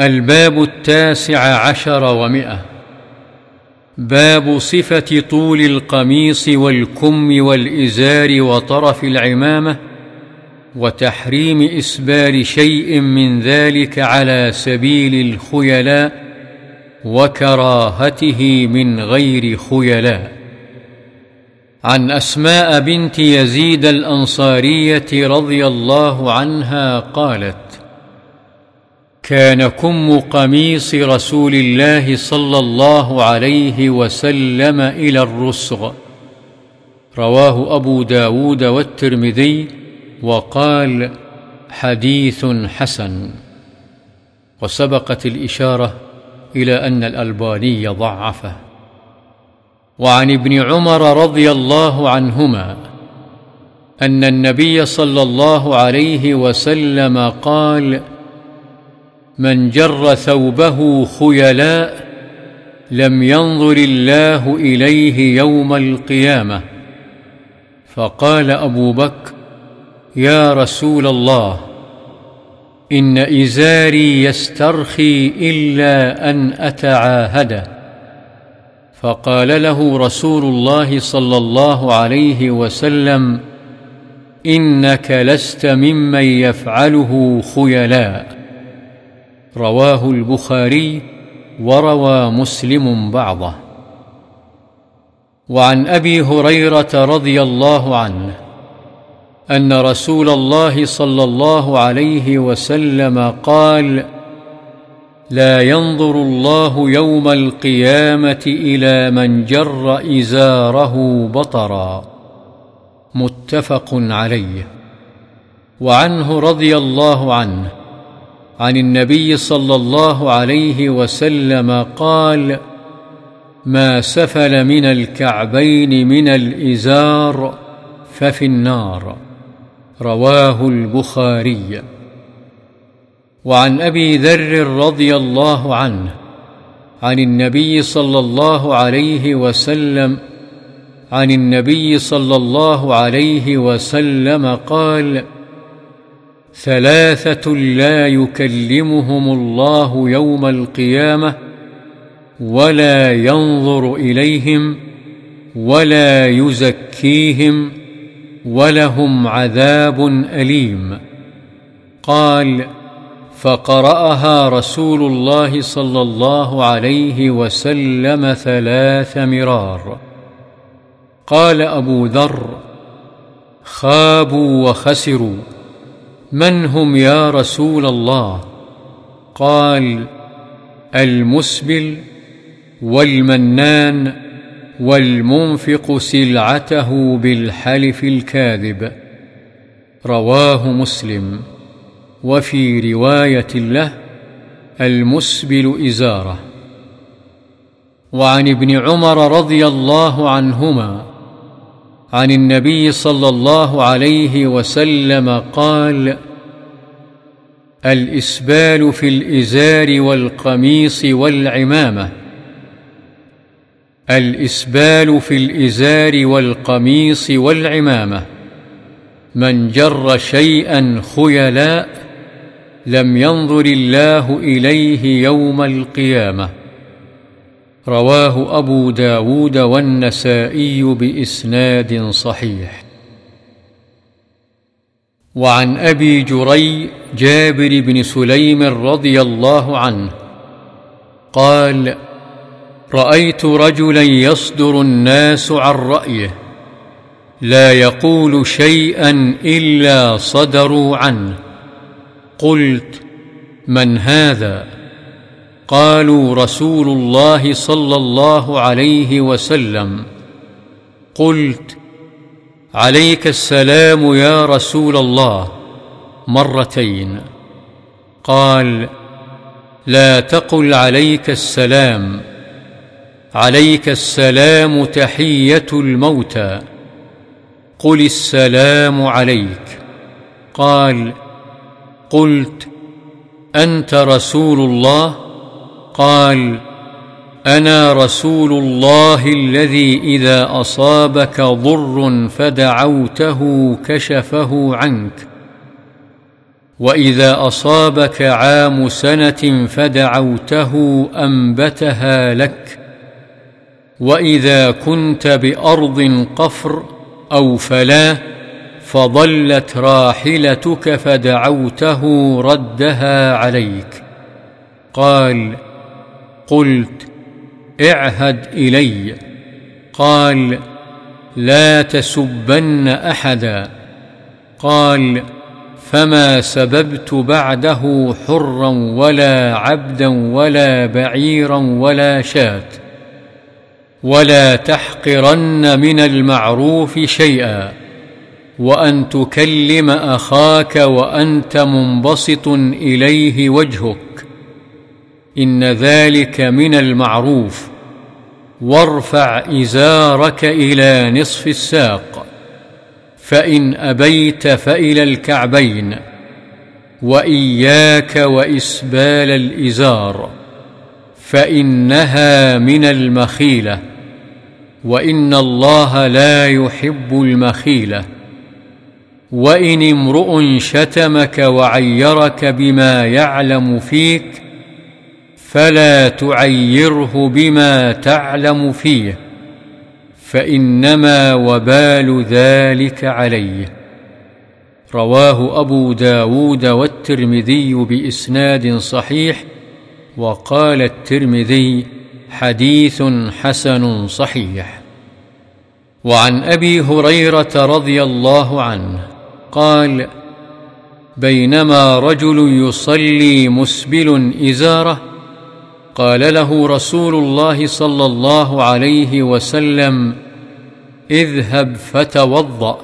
الباب التاسع عشر ومئة. باب صفة طول القميص والكم والإزار وطرف العمامة وتحريم إسبال شيء من ذلك على سبيل الخيلاء وكراهته من غير خيلاء. عن أسماء بنت يزيد الأنصارية رضي الله عنها قالت كان كم قميص رسول الله صلى الله عليه وسلم إلى الرسغ. رواه أبو داود والترمذي وقال حديث حسن. وسبقت الإشارة إلى أن الألباني ضعفه. وعن ابن عمر رضي الله عنهما أن النبي صلى الله عليه وسلم قال من جر ثوبه خيلاء لم ينظر الله إليه يوم القيامة. فقال أبو بكر يا رسول الله إن إزاري يسترخي إلا أن اتعاهده فقال له رسول الله صلى الله عليه وسلم إنك لست ممن يفعله خيلاء. رواه البخاري وروى مسلم بعضه. وعن أبي هريرة رضي الله عنه أن رسول الله صلى الله عليه وسلم قال لا ينظر الله يوم القيامة إلى من جر إزاره بطرا متفق عليه. وعنه رضي الله عنه عن النبي صلى الله عليه وسلم قال ما سفل من الكعبين من الإزار ففي النار رواه البخاري. وعن أبي ذر رضي الله عنه عن النبي صلى الله عليه وسلم عن النبي صلى الله عليه وسلم قال ثلاثة لا يكلمهم الله يوم القيامة ولا ينظر إليهم ولا يزكيهم ولهم عذاب أليم. قال فقرأها رسول الله صلى الله عليه وسلم ثلاث مرار. قال أبو ذر خابوا وخسروا. من هم يا رسول الله؟ قال المسبل والمنان والمنفق سلعته بالحلف الكاذب. رواه مسلم. وفي رواية له المسبل إزارة. وعن ابن عمر رضي الله عنهما عن النبي صلى الله عليه وسلم قال الإسبال في الإزار والقميص والعمامة. الإسبال في الإزار والقميص والعمامة. من جر شيئا خيلاء لم ينظر الله إليه يوم القيامة. رواه أبو داود والنسائي بإسناد صحيح. وعن أبي جري جابر بن سليم رضي الله عنه قال رأيت رجلا يصدر الناس عن رأيه لا يقول شيئا إلا صدروا عنه. قلت من هذا؟ قالوا رسول الله صلى الله عليه وسلم. قلت عليك السلام يا رسول الله مرتين. قال لا تقل عليك السلام. عليك السلام تحية الموتى. قل السلام عليك. قال قلت أنت رسول الله قال أنا رسول الله الذي إذا أصابك ضر فدعوته كشفه عنك وإذا أصابك عام سنة فدعوته أنبتها لك وإذا كنت بأرض قفر أو فلاه فضلت راحلتك فدعوته ردها عليك. قال قلت اعهد إلي. قال لا تسبن أحدا. قال فما سببت بعده حرا ولا عبدا ولا بعيرا ولا شاة. ولا تحقرن من المعروف شيئا. وأن تكلم أخاك وأنت منبسط إليه وجهك. إن ذلك من المعروف. وارفع إزارك إلى نصف الساق. فإن أبيت فإلى الكعبين. وإياك وإسبال الإزار. فإنها من المخيلة. وإن الله لا يحب المخيلة. وإن امرؤ شتمك وعيرك بما يعلم فيك فلا تعيره بما تعلم فيه فإنما وبال ذلك عليه. رواه أبو داود والترمذي بإسناد صحيح وقال الترمذي حديث حسن صحيح. وعن أبي هريرة رضي الله عنه قال بينما رجل يصلي مسبل إزاره قال له رسول الله صلى الله عليه وسلم اذهب فتوضأ.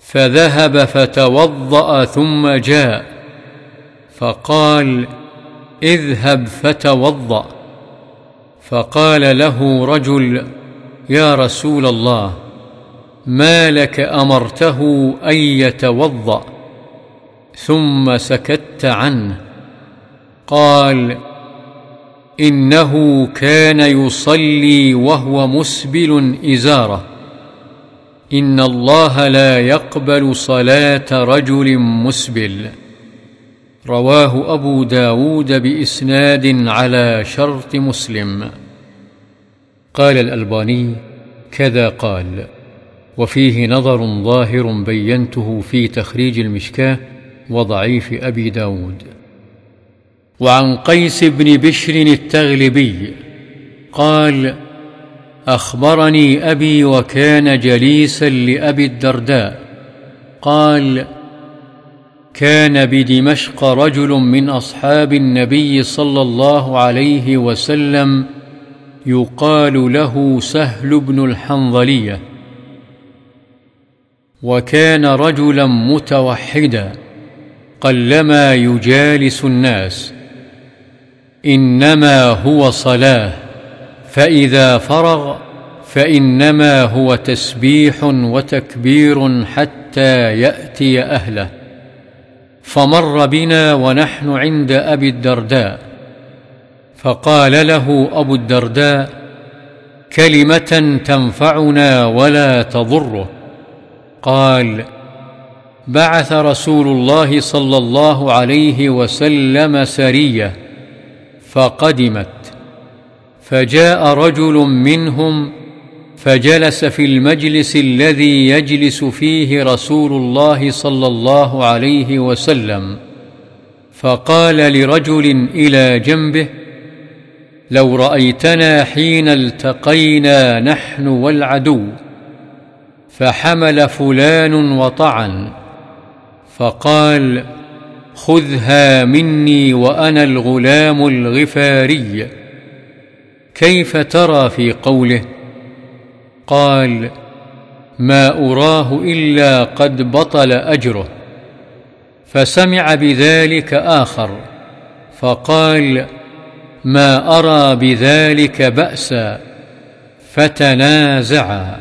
فذهب فتوضأ ثم جاء فقال اذهب فتوضأ. فقال له رجل يا رسول الله ما لك أمرته أن يتوضأ؟ ثم سكت عنه. قال إنه كان يصلي وهو مسبل إزاره. إن الله لا يقبل صلاة رجل مسبل. رواه أبو داود بإسناد على شرط مسلم. قال الألباني كذا قال. وفيه نظر ظاهر بينته في تخريج المشكاة وضعيف أبي داود. وعن قيس بن بشر التغلبي قال أخبرني أبي وكان جليسا لأبي الدرداء. قال كان بدمشق رجل من أصحاب النبي صلى الله عليه وسلم يقال له سهل بن الحنظلية. وكان رجلا متوحدا قلما يجالس الناس. إنما هو صلاة فإذا فرغ فإنما هو تسبيح وتكبير حتى يأتي أهله. فمر بنا ونحن عند أبي الدرداء فقال له أبو الدرداء كلمة تنفعنا ولا تضره. قال بعث رسول الله صلى الله عليه وسلم سرية. فقدمت. فجاء رجل منهم فجلس في المجلس الذي يجلس فيه رسول الله صلى الله عليه وسلم فقال لرجل إلى جنبه لو رأيتنا حين التقينا نحن والعدو فحمل فلان وطعن. فقال خذها مني وأنا الغلام الغفاري. كيف ترى في قوله؟ قال ما أراه إلا قد بطل أجره. فسمع بذلك آخر فقال ما أرى بذلك بأسا. فتنازعا.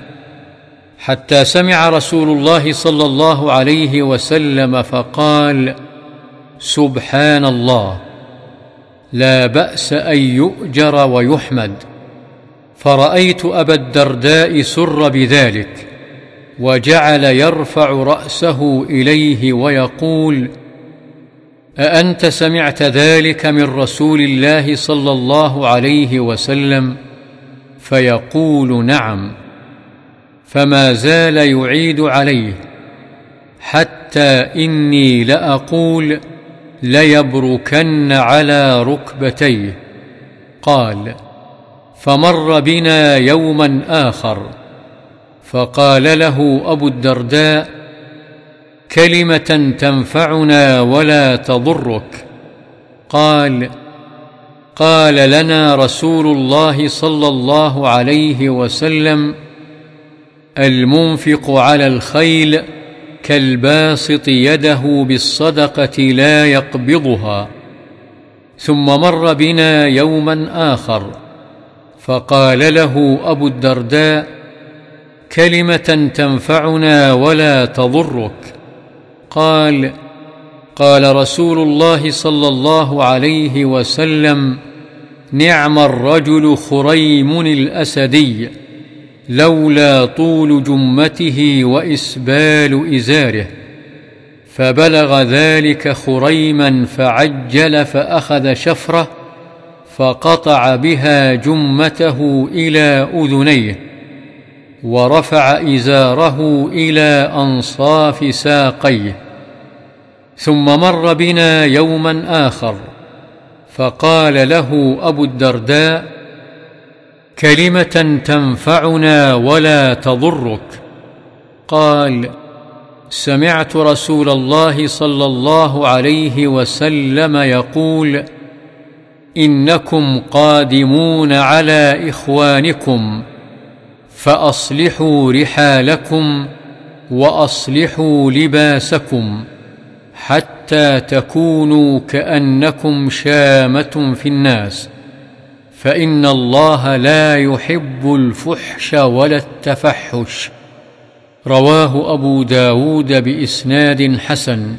حتى سمع رسول الله صلى الله عليه وسلم فقال سبحان الله لا بأس أن يؤجر ويحمد. فرأيت أبا الدرداء سر بذلك وجعل يرفع رأسه إليه ويقول أأنت سمعت ذلك من رسول الله صلى الله عليه وسلم؟ فيقول نعم. فما زال يعيد عليه حتى إني لأقول ليبركن على ركبتيه. قال فمر بنا يوما آخر. فقال له أبو الدرداء كلمة تنفعنا ولا تضرك. قال قال لنا رسول الله صلى الله عليه وسلم المنفق على الخيل كالباسط يده بالصدقة لا يقبضها ثم مر بنا يوما آخر فقال له أبو الدرداء كلمة تنفعنا ولا تضرك. قال قال رسول الله صلى الله عليه وسلم نعم الرجل خريم الأسدي. لولا طول جمته وإسبال إزاره فبلغ ذلك خريما فعجل فأخذ شفرة فقطع بها جمته إلى أذنيه ورفع إزاره إلى أنصاف ساقيه ثم مر بنا يوما آخر فقال له أبو الدرداء كلمة تنفعنا ولا تضرك. قال سمعت رسول الله صلى الله عليه وسلم يقول إنكم قادمون على إخوانكم فأصلحوا رحالكم وأصلحوا لباسكم حتى تكونوا كأنكم شامة في الناس. فإن الله لا يحب الفحش ولا التفحش. رواه أبو داود بإسناد حسن.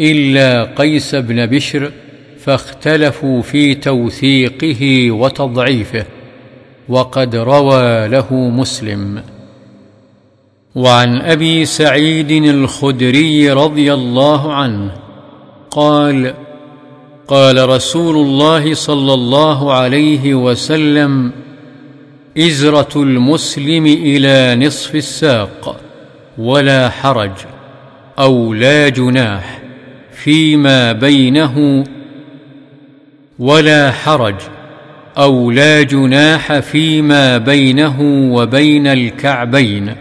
إلا قيس بن بشر فاختلفوا في توثيقه وتضعيفه. وقد روى له مسلم. وعن أبي سعيد الخدري رضي الله عنه قال قال رسول الله صلى الله عليه وسلم إزرة المسلم إلى نصف الساق ولا حرج أو لا جناح فيما بينه ولا حرج أو لا جناح فيما بينه وبين الكعبين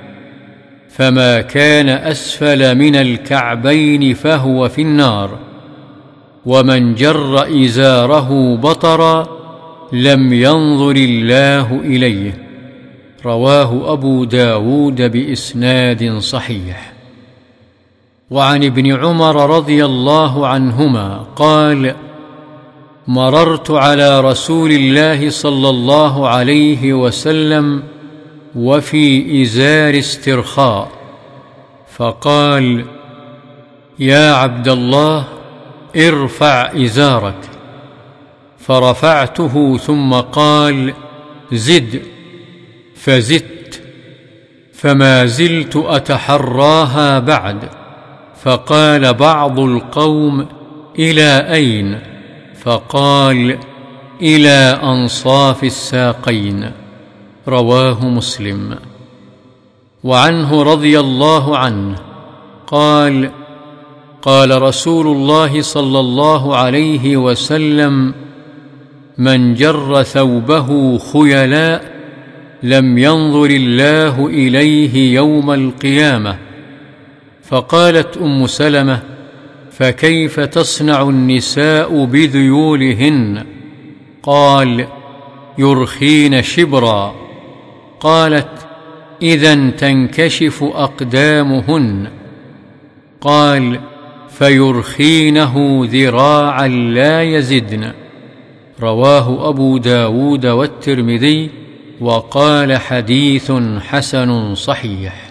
فما كان أسفل من الكعبين فهو في النار. ومن جر إزاره بطرا لم ينظر الله إليه. رواه أبو داود بإسناد صحيح. وعن ابن عمر رضي الله عنهما قال مررت على رسول الله صلى الله عليه وسلم وفي إزار استرخاء فقال يا عبد الله ارفع إزارك. فرفعته ثم قال زد. فزدت. فما زلت أتحراها بعد. فقال بعض القوم إلى أين؟ فقال إلى أنصاف الساقين. رواه مسلم. وعنه رضي الله عنه قال قال رسول الله صلى الله عليه وسلم من جر ثوبه خيلاء لم ينظر الله إليه يوم القيامة. فقالت أم سلمة فكيف تصنع النساء بذيولهن؟ قال يرخين شبرا. قالت إذا تنكشف أقدامهن. قال فيرخينه ذراعا لا يزدن. رواه أبو داود والترمذي وقال حديث حسن صحيح.